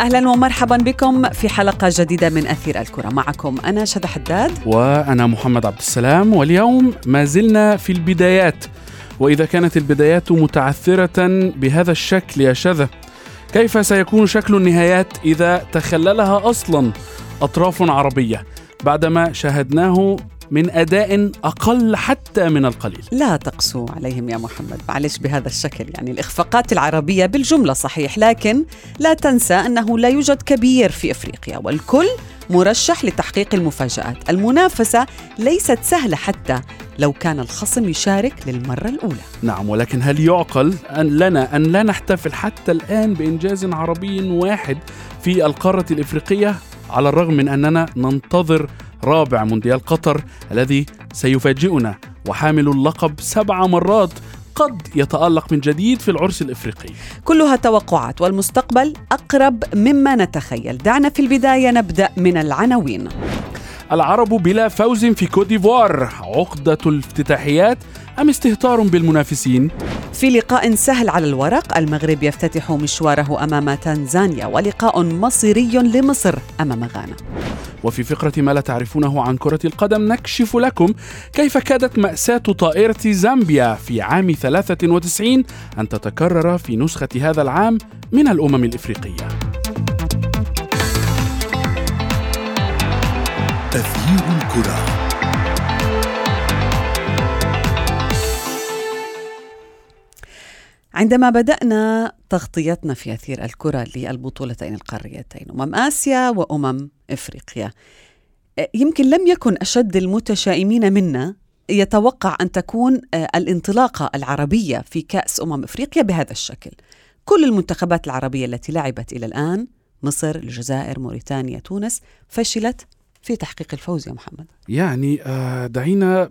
أهلا ومرحبا بكم في حلقة جديدة من أثير الكرة. معكم أنا شذى حداد. وأنا محمد عبد السلام. واليوم ما زلنا في البدايات. وإذا كانت البدايات متعثرة بهذا الشكل يا شذا كيف سيكون شكل النهايات إذا تخللها أصلا أطراف عربية؟ بعدما شاهدناه من أداء أقل حتى من القليل. لا تقسوا عليهم يا محمد معلش بهذا الشكل يعني الإخفاقات العربية بالجملة صحيح لكن لا تنسى أنه لا يوجد كبير في إفريقيا والكل مرشح لتحقيق المفاجآت. المنافسة ليست سهلة حتى لو كان الخصم يشارك للمرة الأولى. نعم ولكن هل يعقل أن لنا أن لا نحتفل حتى الآن بإنجاز عربي واحد في القارة الإفريقية؟ على الرغم من أننا ننتظر رابع مونديال قطر الذي سيفاجئنا. وحامل اللقب سبع مرات قد يتألق من جديد في العرس الإفريقي. كلها توقعات والمستقبل أقرب مما نتخيل. دعنا في البداية نبدأ من العناوين. العرب بلا فوز في كوت ديفوار. عقدة الافتتاحيات أم استهتار بالمنافسين؟ في لقاء سهل على الورق المغرب يفتتح مشواره أمام تنزانيا ولقاء مصيري لمصر أمام غانا. وفي فقرة ما لا تعرفونه عن كرة القدم نكشف لكم كيف كادت مأساة طائرة زامبيا في عام 93 أن تتكرر في نسخة هذا العام من الأمم الإفريقية. أثير الكرة. عندما بدأنا تغطيتنا في أثير الكرة للبطولتين القاريتين أمم آسيا وأمم إفريقيا يمكن لم يكن أشد المتشائمين منا يتوقع أن تكون الانطلاقة العربية في كأس أمم إفريقيا بهذا الشكل. كل المنتخبات العربية التي لعبت إلى الآن مصر، الجزائر، موريتانيا، تونس فشلت في تحقيق الفوز يا محمد. يعني آه، دعينا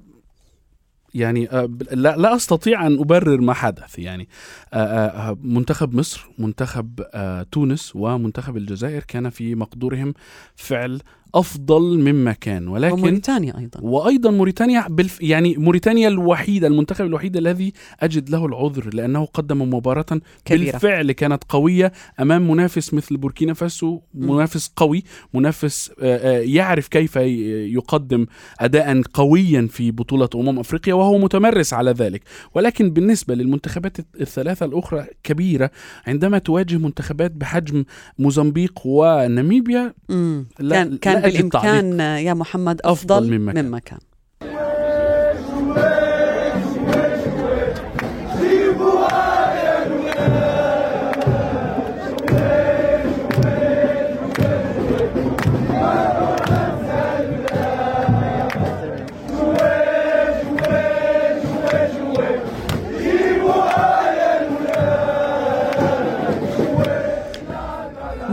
يعني آه، لا, لا أستطيع أن أبرر ما حدث. يعني آه، آه، منتخب مصر منتخب تونس ومنتخب الجزائر كان في مقدورهم فعل أفضل مما كان ولكن وموريتانيا أيضا وأيضا موريتانيا بالف يعني موريتانيا الوحيدة المنتخب الوحيد الذي أجد له العذر لأنه قدم مباراة كبيرة. بالفعل كانت قوية أمام منافس مثل بوركينا فاسو منافس قوي منافس آه، آه، يعرف كيف يقدم اداء قويا في بطولة أمم أفريقيا وهو متمرس على ذلك ولكن بالنسبة للمنتخبات الثلاثة الأخرى كبيرة عندما تواجه منتخبات بحجم موزمبيق وناميبيا. لا- كان كان أجد بالإمكان يا محمد أفضل أفضل مما كان. مما كان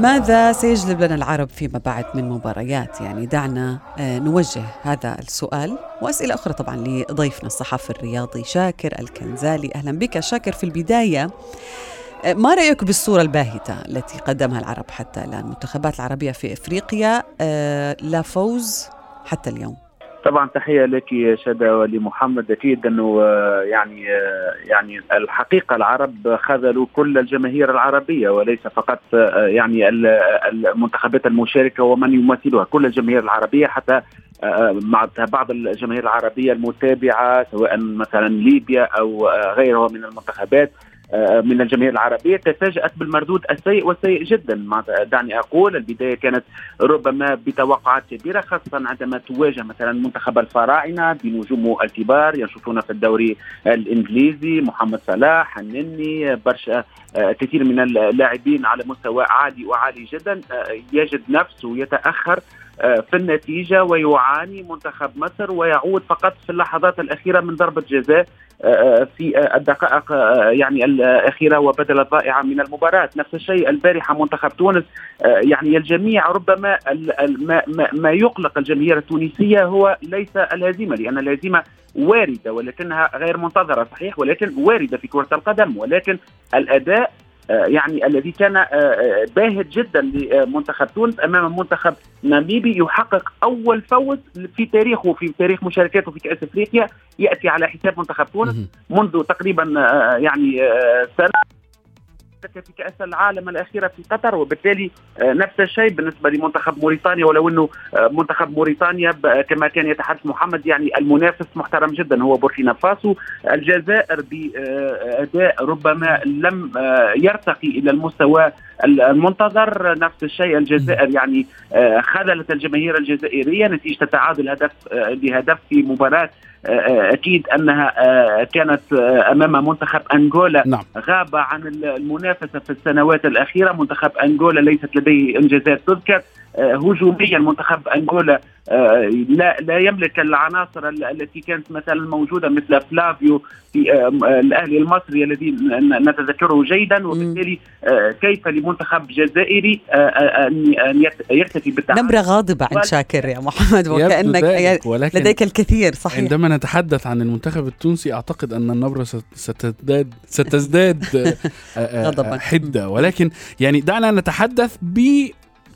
ماذا سيجلب لنا العرب فيما بعد من مباريات؟ يعني دعنا آه، نوجه هذا السؤال. وأسئلة أخرى طبعا لضيفنا الصحفي الرياضي شاكر الكنزالي. أهلا بك شاكر في البداية. آه، ما رأيك بالصورة الباهتة التي قدمها العرب حتى الآن؟ المنتخبات العربية في إفريقيا آه، لا فوز حتى اليوم. طبعا تحية لك يا شادى ولمحمد. أكيد أنه آه، يعني آه، يعني الحقيقة العرب خذلوا كل الجماهير العربية وليس فقط آه، يعني ال- المنتخبات المشاركة ومن يمثلها كل الجماهير العربية حتى مع بعض الجماهير العربية المتابعة سواء مثلا ليبيا أو غيرها من المنتخبات. من الجماهير العربية تفاجأت بالمردود السيء والسيء جدا. دعني أقول البداية كانت ربما بتوقعات كبيرة خاصة عندما تواجه مثلا منتخب الفراعنة بنجومه الكبار ينشطون في الدوري الإنجليزي. محمد صلاح النني برشا آه، كثير من اللاعبين على مستوى عالي وعالي جدا. آه، يجد نفسه يتأخر في النتيجة ويعاني منتخب مصر ويعود فقط في اللحظات الأخيرة من ضربة جزاء في الدقائق يعني الأخيرة وبدل ضائعه من المباراة. نفس الشيء البارحة منتخب تونس يعني الجميع ربما ما, يقلق الجماهير التونسية هو ليس الهزيمه لأن الهزيمه واردة ولكنها غير منتظرة صحيح ولكن واردة في كرة القدم ولكن الأداء آه، يعني الذي كان آه، آه، باهت جدا لمنتخب تونس أمام منتخب ناميبي يحقق أول فوز في تاريخه في تاريخ مشاركاته في كأس أفريقيا يأتي على حساب منتخب تونس منذ تقريبا يعني سنة. في كاس العالم الأخيرة في قطر وبالتالي آه، نفس الشيء بالنسبة لمنتخب موريتانيا ولو إنه آه، منتخب موريتانيا كما كان يتحدث محمد يعني المنافس محترم جدا هو بوركينا فاسو. الجزائر بأداء ربما لم آه، يرتقي إلى المستوى المنتظر نفس الشيء الجزائر يعني خذلت الجماهير الجزائرية نتيجة تعادل هدف بهدف في مباراة أكيد أنها كانت أمام منتخب أنغولا. نعم. غاب عن المنافسة في السنوات الأخيرة. منتخب أنغولا ليست لديه إنجازات تذكر. آه، هجوميا منتخب أنغولا آه، لا لا يملك العناصر التي كانت مثلا موجودة مثل فلافيو في آه، الأهلي المصري الذي نتذكره جيدا وبالتالي كيف لمنتخب جزائري ان يكتفي بالتعادل نبرة غاضبة عند شاكر يا محمد وكأنك ولكن لديك الكثير صحيح. عندما نتحدث عن المنتخب التونسي أعتقد أن النبرة ستزداد ستزداد حدة. ولكن يعني دعنا نتحدث ب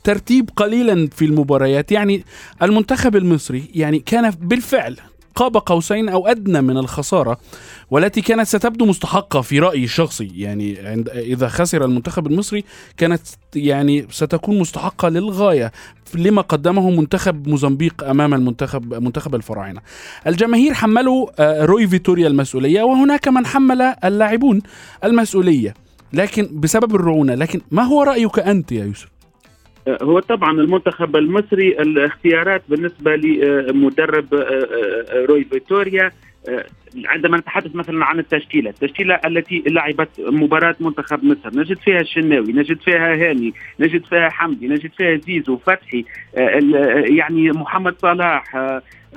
ترتيب قليلا في المباريات يعني المنتخب المصري يعني كان بالفعل قاب قوسين أو أدنى من الخسارة والتي كانت ستبدو مستحقة في رأيي الشخصي يعني عند إذا خسر المنتخب المصري كانت يعني ستكون مستحقة للغاية لما قدمه منتخب موزمبيق أمام المنتخب منتخب الفراعنة. الجماهير حملوا آه، روي فيتوريا المسؤولية وهناك من حمل اللاعبون المسؤولية لكن بسبب الرعونة لكن ما هو رأيك أنت يا يوسف؟ هو طبعا المنتخب المصري الاختيارات بالنسبة لمدرب آه، آه، آه، روي فيتوريا. عندما نتحدث مثلا عن التشكيلة، التشكيلة التي لعبت مباراة منتخب مصر، نجد فيها الشناوي، نجد فيها هاني، نجد فيها حمدي، نجد فيها زيزو، فتحي، يعني محمد صلاح،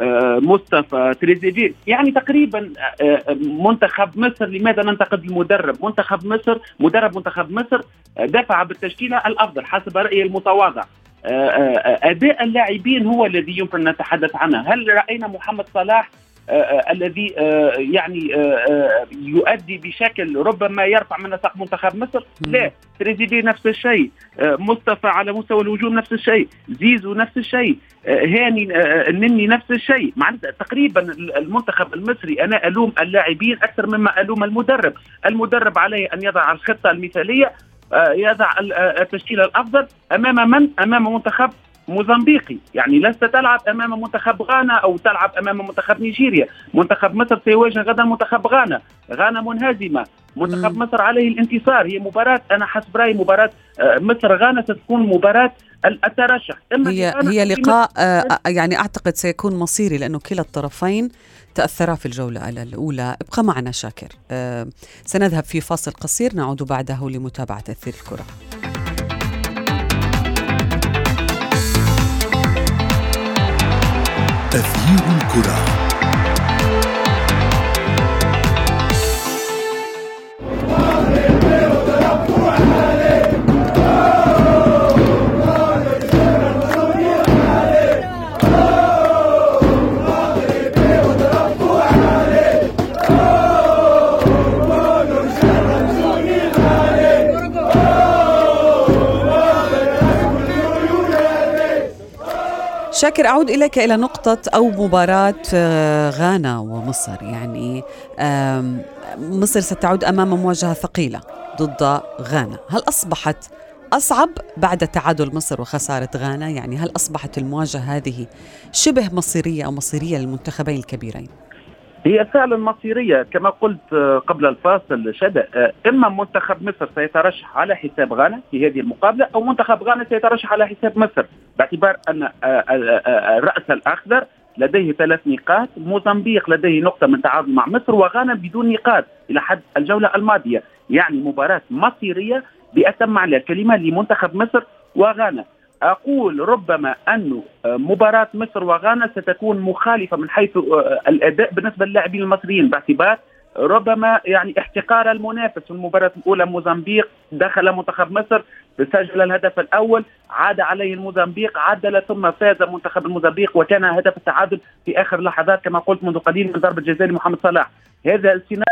آه، مصطفى تريزيجيه. يعني تقريبا آه، آه، منتخب مصر لماذا ننتقد المدرب؟ منتخب مصر مدرب منتخب مصر دفع بالتشكيلة الأفضل حسب رايي المتواضع. أداء اللاعبين هو الذي يمكن أن نتحدث عنه. هل رأينا محمد صلاح آه، آه، الذي آه، يعني يؤدي بشكل ربما يرفع من نسق منتخب مصر. لا تريزيجي نفس الشيء. مصطفى على مستوى الهجوم نفس الشيء. زيزو نفس الشيء. هاني النني نفس الشيء. معناتها تقريبا المنتخب المصري أنا ألوم اللاعبين أكثر مما ألوم المدرب. المدرب عليه أن يضع الخطة المثالية يضع التشكيل الأفضل أمام من؟ أمام منتخب موزمبيقي. يعني لست تلعب أمام منتخب غانا أو تلعب أمام منتخب نيجيريا. منتخب مصر سيواجه غدا منتخب غانا. غانا منهزمة. منتخب مصر عليه الانتصار. هي مباراة أنا حسب رأيي مباراة آه، مصر غانا ستكون مباراة الترشح إما هي هي لقاء آه، يعني أعتقد سيكون مصيري لأنه كلا الطرفين تأثرا في الجولة الأولى. ابقى معنا شاكر. آه، سنذهب في فاصل قصير. نعود بعده لمتابعة أثير الكرة. تغيير الكرة. شاكر أعود إليك إلى نقطة أو مباراة آه، غانا ومصر. يعني مصر ستعود أمام مواجهة ثقيلة ضد غانا. هل أصبحت أصعب بعد تعادل مصر وخسارة غانا؟ يعني هل أصبحت المواجهة هذه شبه مصيرية أو مصيرية للمنتخبين الكبيرين؟ هي فعلا مصيرية. كما قلت آه، قبل الفاصل شدة آه، إما منتخب مصر سيترشح على حساب غانا في هذه المقابلة أو منتخب غانا سيترشح على حساب مصر باعتبار أن آه، الرأس الأخضر لديه ثلاث نقاط موزمبيق لديه نقطة من تعادل مع مصر وغانا بدون نقاط إلى حد الجولة الماضية. يعني مباراة مصيرية بأتم معنى الكلمة لمنتخب مصر وغانا. أقول ربما انه مباراة مصر وغانا ستكون مخالفة من حيث الأداء بالنسبة للاعبين المصريين باعتبار ربما يعني احتقار المنافس في المباراة الأولى موزمبيق دخل منتخب مصر سجل الهدف الأول عاد عليه الموزمبيق عدل ثم فاز منتخب الموزمبيق وكان هدف التعادل في آخر لحظات كما قلت منذ قليل من ضربة جزاء محمد صلاح هذا السيناريو.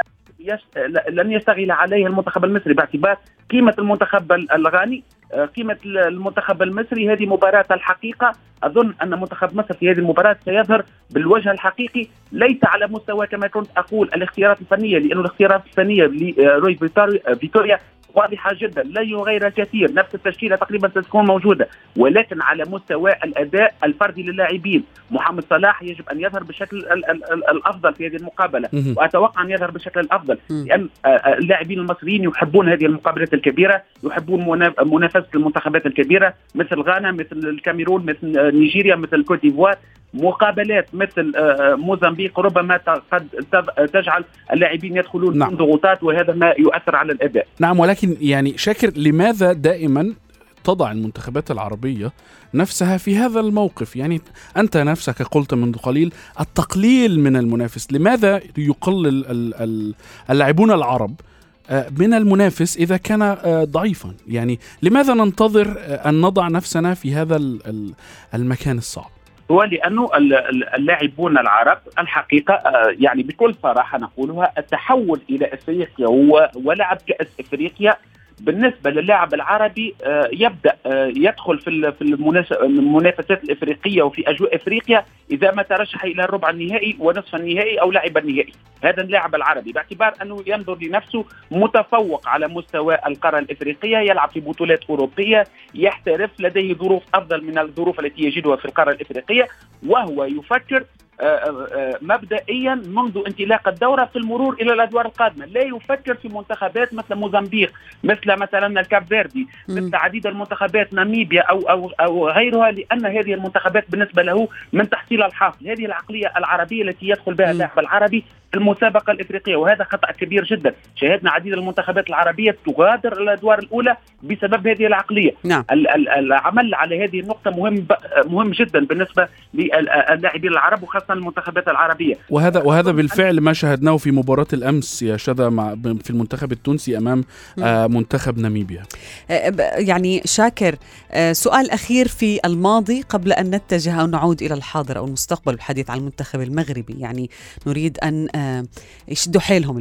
لن يشتغل عليه المنتخب المصري باعتبار قيمة المنتخب الغاني. آه، قيمة المنتخب المصري هذه مباراة الحقيقة. أظن أن منتخب مصر في هذه المباراة سيظهر بالوجه الحقيقي. ليس على مستوى كما كنت أقول الاختيارات الفنية لأن الاختيارات الفنية لروي فيتوريا واضحة جدا لا يغير الكثير. نفس التشكيلة تقريبا ستكون موجودة ولكن على مستوى الأداء الفردي للاعبين. محمد صلاح يجب أن يظهر بشكل الأفضل في هذه المقابلة. وأتوقع أن يظهر بشكل الأفضل. لأن آه، آه، اللاعبين المصريين يحبون هذه المقابلات الكبيرة يحبون منافسة المنتخبات الكبيرة مثل غانا مثل الكاميرون مثل نيجيريا مثل كوت ديفوار. مقابلات مثل آه، موزمبيق ربما قد تجعل اللاعبين يدخلون نعم. ضغوطات وهذا ما يؤثر على الأداء. نعم ولكن لكن يعني شاكر لماذا دائما تضع المنتخبات العربية نفسها في هذا الموقف؟ يعني أنت نفسك قلت منذ قليل التقليل من المنافس. لماذا يقلل اللاعبون العرب آه، من المنافس إذا كان آه، ضعيفا؟ يعني لماذا ننتظر آه، أن نضع نفسنا في هذا المكان الصعب؟ هو لأنه اللاعبون العرب الحقيقة آه، يعني بكل صراحة نقولها التحول إلى إفريقيا ولعب كاس إفريقيا. بالنسبة للاعب العربي آه، يبدأ آه، يدخل في في المنافسات الإفريقية وفي أجواء إفريقيا إذا ما ترشح إلى الربع النهائي ونصف النهائي أو لعب النهائي. هذا اللاعب العربي باعتبار أنه ينظر لنفسه متفوق على مستوى القارة الإفريقية يلعب في بطولات أوروبية يحترف لديه ظروف أفضل من الظروف التي يجدها في القارة الإفريقية وهو يفكر مبدئيا منذ انطلاق الدورة في المرور إلى الأدوار القادمة، لا يفكر في منتخبات مثل موزمبيق، مثل مثلا الكاب فيردي، مثل عديد المنتخبات ناميبيا أو أو أو غيرها لأن هذه المنتخبات بالنسبة له من تحصيل الحاصل، هذه العقلية العربية التي يدخل بها اللاعب العربي المسابقة الإفريقية وهذا خطأ كبير جدا، شاهدنا عديد المنتخبات العربية تغادر الادوار الأولى بسبب هذه العقلية. نعم. العمل على هذه النقطة مهم مهم جدا بالنسبة للاعبين العرب وخاصة المنتخبات العربية. وهذا وهذا بالفعل ما شاهدناه في مباراة الأمس يا شذا مع في المنتخب التونسي أمام آه منتخب ناميبيا. آه، يعني شاكر آه سؤال أخير في الماضي قبل أن نتجه أو نعود إلى الحاضر أو المستقبل بالحديث عن المنتخب المغربي. يعني نريد أن يشدوا حيلهم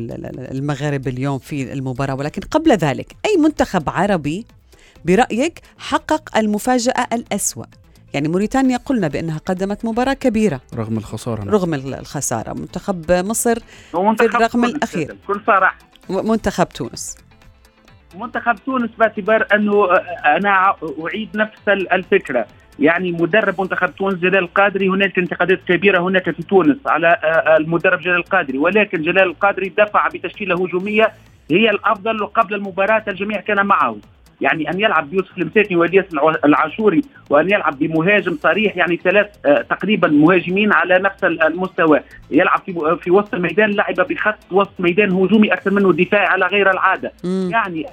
المغرب اليوم في المباراة. ولكن قبل ذلك أي منتخب عربي برأيك حقق المفاجأة الأسوأ؟ يعني موريتانيا قلنا بأنها قدمت مباراة كبيرة. رغم الخسارة. رغم الخسارة. منتخب مصر في الرقم الأخير. بكل صراحة. منتخب تونس. منتخب تونس باعتبار أنه أنا أعيد نفس الفكرة. يعني مدرب منتخب تونس جلال القادري هناك انتقادات كبيرة هناك في تونس على المدرب جلال القادري. ولكن جلال القادري دفع بتشكيلة هجومية هي الأفضل قبل المباراة الجميع كان معه. يعني أن يلعب بيوسف المساكي والياس العاشوري وأن يلعب بمهاجم صريح يعني ثلاث آه، تقريبا مهاجمين على نفس المستوى. يلعب في في وسط الميدان لعب بخط وسط ميدان هجومي أكثر منه دفاعي على غير العادة. مم. يعني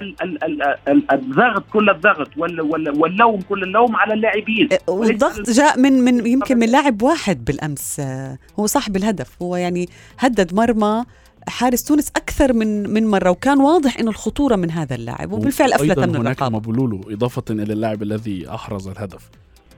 الضغط كل الضغط واللوم كل اللوم على اللاعبين. أه، والضغط جاء من من يمكن من لاعب واحد بالأمس آه، هو صاحب الهدف. هو يعني هدد مرمى حارس تونس أكثر من من مرة وكان واضح إنه الخطورة من هذا اللاعب وبالفعل أفلت من هناك مبلولو إضافة إلى اللاعب الذي أحرز الهدف.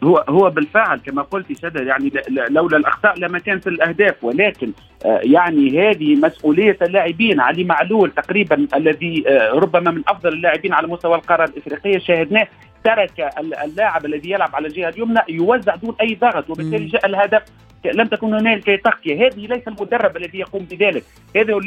هو هو بالفعل كما قلت شدد يعني لولا الأخطاء لما كانت الأهداف ولكن آه، يعني هذه مسؤولية اللاعبين علي معلول تقريبا الذي آه، ربما من أفضل اللاعبين على مستوى القارة الإفريقية شاهدناه ترك اللاعب الذي يلعب على الجهة اليمنى يوزع دون أي ضغط وبالتالي جاء الهدف لم تكن هنالك تغطية. هذه ليس المدرب الذي يقوم بذلك. هذا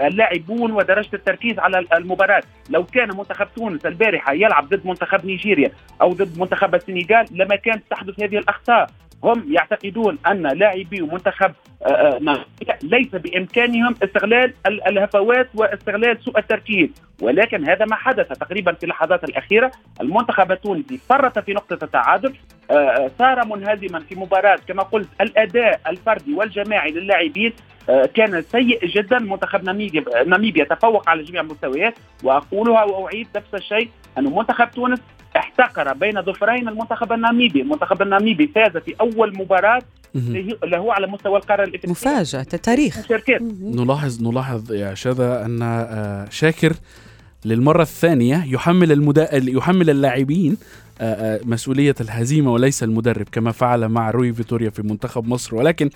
اللاعبون ودرجة التركيز على المباراة. لو كان منتخب تونس البارحة يلعب ضد منتخب نيجيريا أو ضد منتخب السنغال لما كانت تحدث هذه الأخطاء. هم يعتقدون أن لاعبي منتخب آه، آه، ليس بإمكانهم استغلال الهفوات واستغلال سوء التركيز. ولكن هذا ما حدث تقريبا في اللحظات الأخيرة. المنتخب التونسي فرط في نقطة التعادل آه، صار منهزما في مباراة كما قلت الأداء الفردي والجماعي للاعبين كان سيء جدا. منتخب ناميبيا ناميبيا تفوق على جميع المستويات وأقولها وأعيد نفس الشيء أن منتخب تونس محتقره بين ظفرين المنتخب الناميبي، المنتخب الناميبي فاز في هي- اللي هو على مستوى القارة الإفريقية. مفاجأة تاريخ. نلاحظ نلاحظ يا شذا أن آه، شاكر للمرة الثانية يحمل المدا... يحمل اللاعبين مسؤولية الهزيمة وليس المدرب كما فعل مع روي فيتوريا في منتخب مصر. ولكن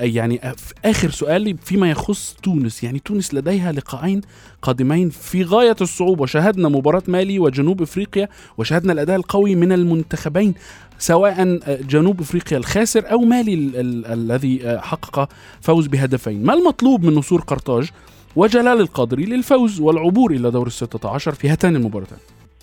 يعني في آخر سؤالي فيما يخص تونس. يعني تونس لديها لقاءين قادمين في غاية الصعوبة. شاهدنا مباراة مالي وجنوب إفريقيا وشاهدنا الأداء القوي من المنتخبين سواء جنوب إفريقيا الخاسر أو مالي ال- ال- الذي حقق فوز بهدفين. ما المطلوب من نصور قرطاج؟ وجلال القادري للفوز والعبور إلى دور الستة عشر في هاتان المباراتين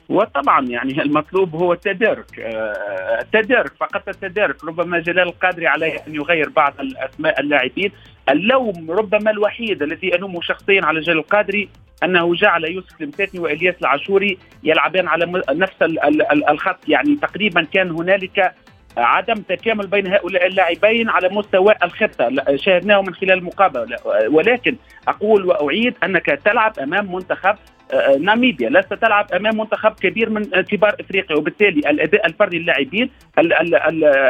وطبعا يعني المطلوب هو التدارك آه، التدارك فقط التدارك ربما جلال القادري عليه أن يغير بعض الأسماء اللاعبين. اللوم ربما الوحيد الذي ألومه شخصيا على جلال القادري أنه جعل يوسف المساتني وإلياس العاشوري يلعبان على نفس ال- ال- ال- الخط. يعني تقريبا كان هنالك عدم تكامل بين هؤلاء اللاعبين على مستوى الخطة. شاهدناه من خلال المقابلة. ولكن أقول وأعيد أنك تلعب أمام منتخب آه، ناميبيا. لست تلعب أمام منتخب كبير من آه، كبار إفريقيا وبالتالي الأداء الفردي للاعبين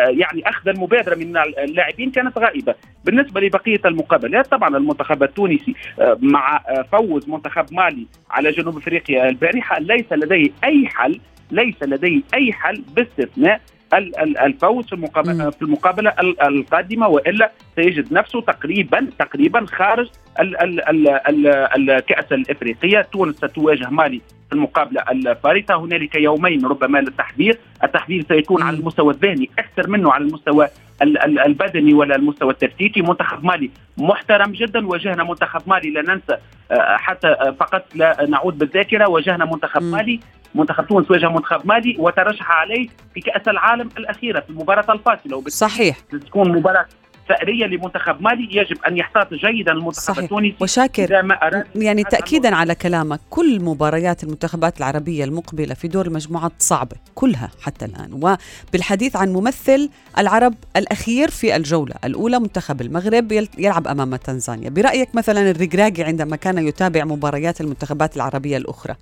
يعني أخذ المبادرة من اللاعبين كانت غائبة. بالنسبة لبقية المقابلات طبعا المنتخب التونسي آه، مع آه، فوز منتخب مالي على جنوب إفريقيا البارحة ليس لديه أي حل ليس لديه أي حل باستثناء الفوز في. المقابله في المقابلة ال- القادمة وإلا سيجد نفسه تقريبا تقريبا خارج ال- ال- ال- ال- الكأس الإفريقية تونس ستواجه مالي في المقابلة الفارطة هنالك يومين ربما للتحضير. التحضير سيكون. على المستوى الذهني أكثر منه على المستوى ال- ال- البدني ولا المستوى التكتيكي منتخب مالي محترم جدا واجهنا منتخب مالي لا ننسى آه، حتى فقط لا نعود بالذاكرة واجهنا منتخب. مالي منتخب تونس واجه منتخب مالي وترشح عليه في كأس العالم الأخيرة في المباراة الفاصلة وبالتالي صحيح. تكون مباراة ثأرية لمنتخب مالي يجب أن يحتاط جيدا المنتخب صحيح. التونسي وشاكر. ما أراد يعني تأكيدا على كلامك كل مباريات المنتخبات العربية المقبلة في دور المجموعات صعبة كلها حتى الآن. وبالحديث عن ممثل العرب الأخير في الجولة الأولى منتخب المغرب يل- يلعب أمام تنزانيا. برأيك مثلا الرجراجي عندما كان يتابع مباريات المنتخبات العربية الأخرى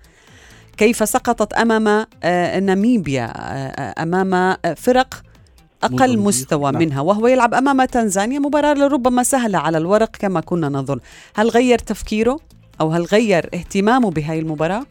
كيف سقطت أمام آه، ناميبيا آه، أمام آه، فرق أقل. مستوى نعم. منها وهو يلعب أمام تنزانيا مباراة لربما سهلة على الورق كما كنا نظن هل غير تفكيره أو هل غير اهتمامه بهاي المباراة؟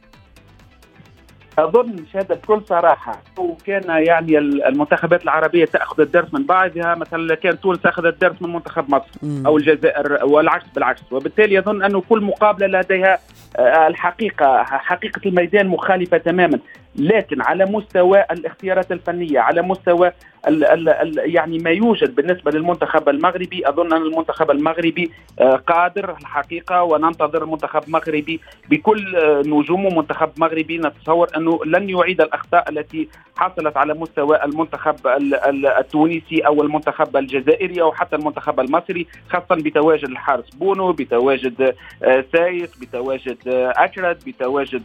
أظن شهاده بكل صراحة وكان يعني المنتخبات العربية تأخذ الدرس من بعضها مثلا كان تونس اخذت الدرس من منتخب مصر مم. أو الجزائر والعكس بالعكس وبالتالي أظن انه كل مقابلة لديها آه، الحقيقة حقيقة الميدان مخالفة تماما لكن على مستوى الاختيارات الفنية على مستوى ال ال ال يعني ما يوجد بالنسبة للمنتخب المغربي أظن أن المنتخب المغربي آه، قادر الحقيقة وننتظر منتخب مغربي بكل آه، نجومه منتخب مغربي. نتصور أنه لن يعيد الأخطاء التي حصلت على مستوى المنتخب ال- ال- التونسي أو المنتخب الجزائري أو حتى المنتخب المصري خاصة بتواجد الحارس بونو بتواجد آه، سايس بتواجد اكرد بتواجد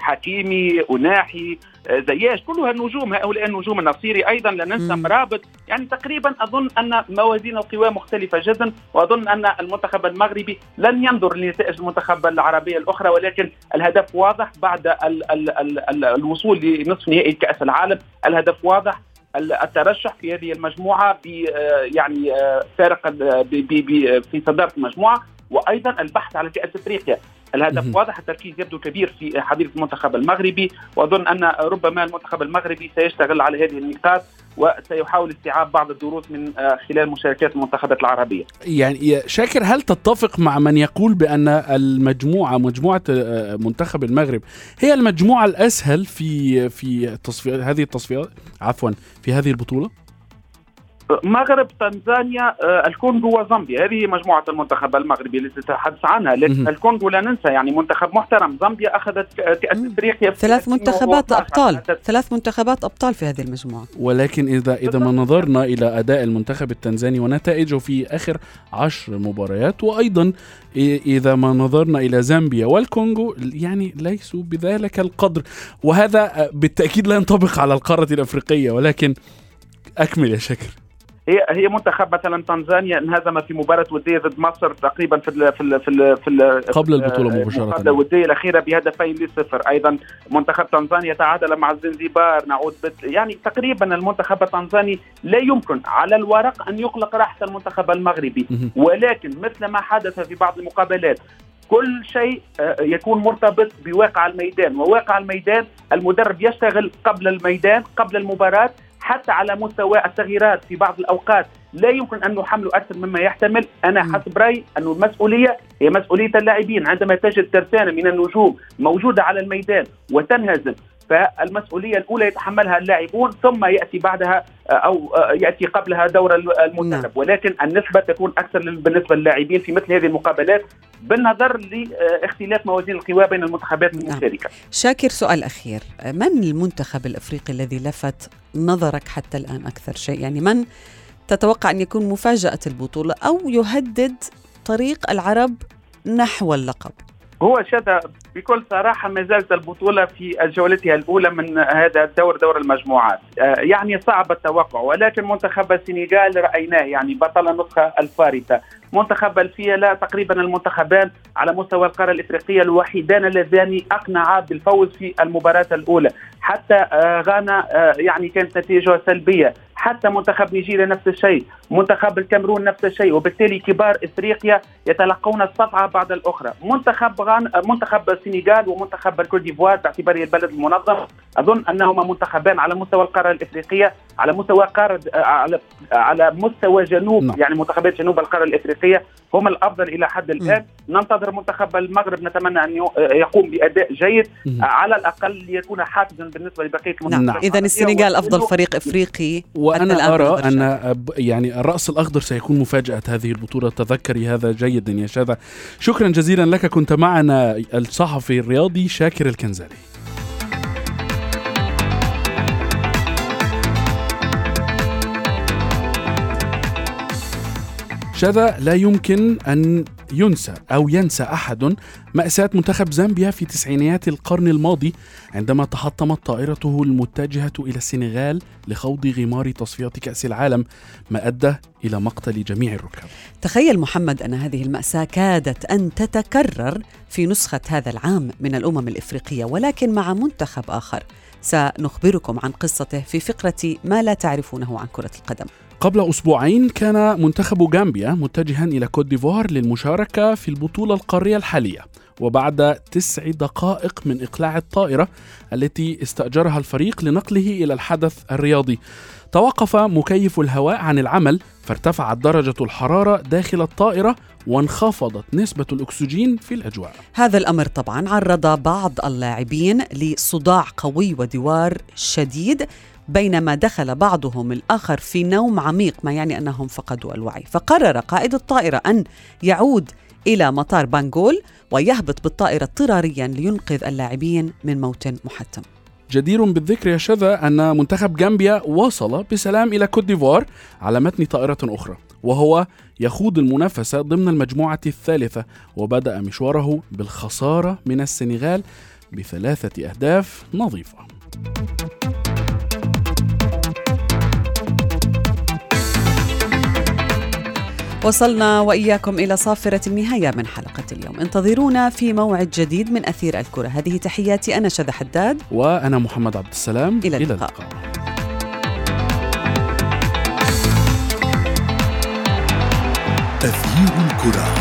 حكيمي أوناحي آه، زياش كلها النجوم هؤلاء النجوم النصيري أيضا لا ننسى. مرابط يعني تقريبا أظن أن موازين القوى مختلفة جدا وأظن أن المنتخب المغربي لن ينظر لنتائج المنتخب العربيه الأخرى ولكن الهدف واضح بعد ال ال ال ال الوصول لنصف نهائي كأس العالم. الهدف واضح ال- الترشح في هذه المجموعة ب آه، يعني آه، فارق ب- في صدارة المجموعة وأيضا البحث على كأس إفريقيا. الهدف. واضح التركيز يبدو كبير في حضيره المنتخب المغربي وأظن أن ربما المنتخب المغربي سيشتغل على هذه النقاط وسيحاول استيعاب بعض الدروس من آه، خلال مشاركات المنتخبات العربية يعني شاكر هل تتفق مع من يقول بأن المجموعة مجموعة آه، منتخب المغرب هي المجموعة الأسهل في في التصفيات هذه التصفيات عفوا في هذه البطولة؟ مغرب تنزانيا آه، الكونغو وزامبيا هذه مجموعة المنتخب المغربي التي تتحدث عنها لكن. الكونغو لا ننسى يعني منتخب محترم زامبيا أخذت. إفريقيا في ثلاث منتخبات 2012. أبطال ثلاث منتخبات أبطال في هذه المجموعة ولكن إذا إذا ما نظرنا إلى أداء المنتخب التنزاني ونتائجه في آخر عشر مباريات وأيضا إ- إذا ما نظرنا إلى زامبيا والكونغو يعني ليسوا بذلك القدر وهذا بالتأكيد لا ينطبق على القارة الأفريقية ولكن أكمل يا شاكر هي هي منتخب مثلا تنزانيا انهزم في مباراة ودية ضد مصر تقريبا في ال في ال في ال في ال قبل البطولة مباشرة. المقابله الوديه الأخيرة بهدفين لصفر. أيضا منتخب تنزانيا تعادل مع الزنزبار نعود بت يعني تقريبا المنتخب التنزاني لا يمكن على الورق أن يقلق راحة المنتخب المغربي. ولكن مثل ما حدث في بعض المقابلات كل شيء آه، يكون مرتبط بواقع الميدان. وواقع الميدان المدرب يشتغل قبل الميدان قبل المباراة. حتى على مستوى التغييرات في بعض الأوقات لا يمكن أن نحمله أكثر مما يحتمل أنا. حسب رأيي أن المسؤولية هي مسؤولية اللاعبين عندما تجد ترسانة من النجوم موجودة على الميدان وتنهزم فالمسؤولية الأولى يتحملها اللاعبون ثم يأتي بعدها آه، أو آه، يأتي قبلها دور الم- نعم. المدرب ولكن النسبة تكون أكثر لل- بالنسبة للاعبين في مثل هذه المقابلات بالنظر لاختلاف موازين القوى بين المنتخبات نعم. المشاركة. شاكر سؤال أخير. من المنتخب الأفريقي الذي لفت نظرك حتى الآن أكثر شيء؟ يعني من تتوقع أن يكون مفاجأة البطولة أو يهدد طريق العرب نحو اللقب؟ هو شذا بكل صراحة ما زالت البطولة في جولتها الأولى من هذا الدور دور المجموعات. آه، يعني صعب التوقع ولكن منتخب السنغال رأيناه يعني بطل النسخة الفارطة. منتخب الفيلا تقريبا المنتخبان على مستوى القارة الإفريقية الوحيدان اللذان أقنعا بالفوز في المباراة الأولى. حتى آه، غانا آه، يعني كانت نتيجة سلبية. حتى منتخب نيجيريا نفس الشيء منتخب الكاميرون نفس الشيء وبالتالي كبار إفريقيا يتلقون الصفعة بعد الأخرى. منتخب غان منتخب السنغال ومنتخب الكوت ديفوار باعتباره البلد المنظم. أظن أنهما منتخبان على مستوى القارة الإفريقية على مستوى قاره على على مستوى جنوب نعم. يعني منتخبات جنوب القارة الإفريقية هم الأفضل إلى حد الآن. ننتظر منتخب المغرب نتمنى أن يقوم بأداء جيد مهم. على الأقل ليكون حافزا بالنسبة لبقية نعم. المنتخبات إذا السنغال أفضل فريق إفريقي. حتى وأنا أرى أن يعني الرأس الأخضر سيكون مفاجأة هذه البطولة. تذكري هذا جيدا يا شذا شكرا جزيلا لك. كنت معنا الصحفي الرياضي شاكر الكنزالي. شذا لا يمكن أن ينسى أو ينسى أحد مأساة منتخب زامبيا في تسعينيات القرن الماضي عندما تحطمت طائرته المتجهة إلى السنغال لخوض غمار تصفيات كأس العالم ما أدى إلى مقتل جميع الركاب. تخيل محمد أن هذه المأساة كادت أن تتكرر في نسخة هذا العام من الأمم الإفريقية ولكن مع منتخب آخر. سنخبركم عن قصته في فقرة ما لا تعرفونه عن كرة القدم. قبل أسبوعين كان منتخب غامبيا متجها إلى كوت ديفوار للمشاركة في البطولة القارية الحالية وبعد تسع دقائق من إقلاع الطائرة التي استأجرها الفريق لنقله إلى الحدث الرياضي. توقف مكيف الهواء عن العمل فارتفعت درجة الحرارة داخل الطائرة وانخفضت نسبة الأكسجين في الأجواء. هذا الأمر طبعا عرض بعض اللاعبين لصداع قوي ودوار شديد بينما دخل بعضهم الآخر في نوم عميق ما يعني أنهم فقدوا الوعي. فقرر قائد الطائرة أن يعود إلى مطار بانغول ويهبط بالطائرة اضطراريا لينقذ اللاعبين من موت محتم. جدير بالذكر يا شذا أن منتخب جامبيا وصل بسلام إلى كوت ديفوار على متن طائرة أخرى وهو يخوض المنافسة ضمن المجموعة الثالثة وبدأ مشواره بالخسارة من السنغال بثلاثة أهداف نظيفة. وصلنا وإياكم إلى صافرة النهاية من حلقة اليوم. انتظرونا في موعد جديد من أثير الكرة. هذه تحياتي أنا شذى حداد. وأنا محمد عبد السلام. إلى إلى اللقاء. اللقاء. تغيير الكرة.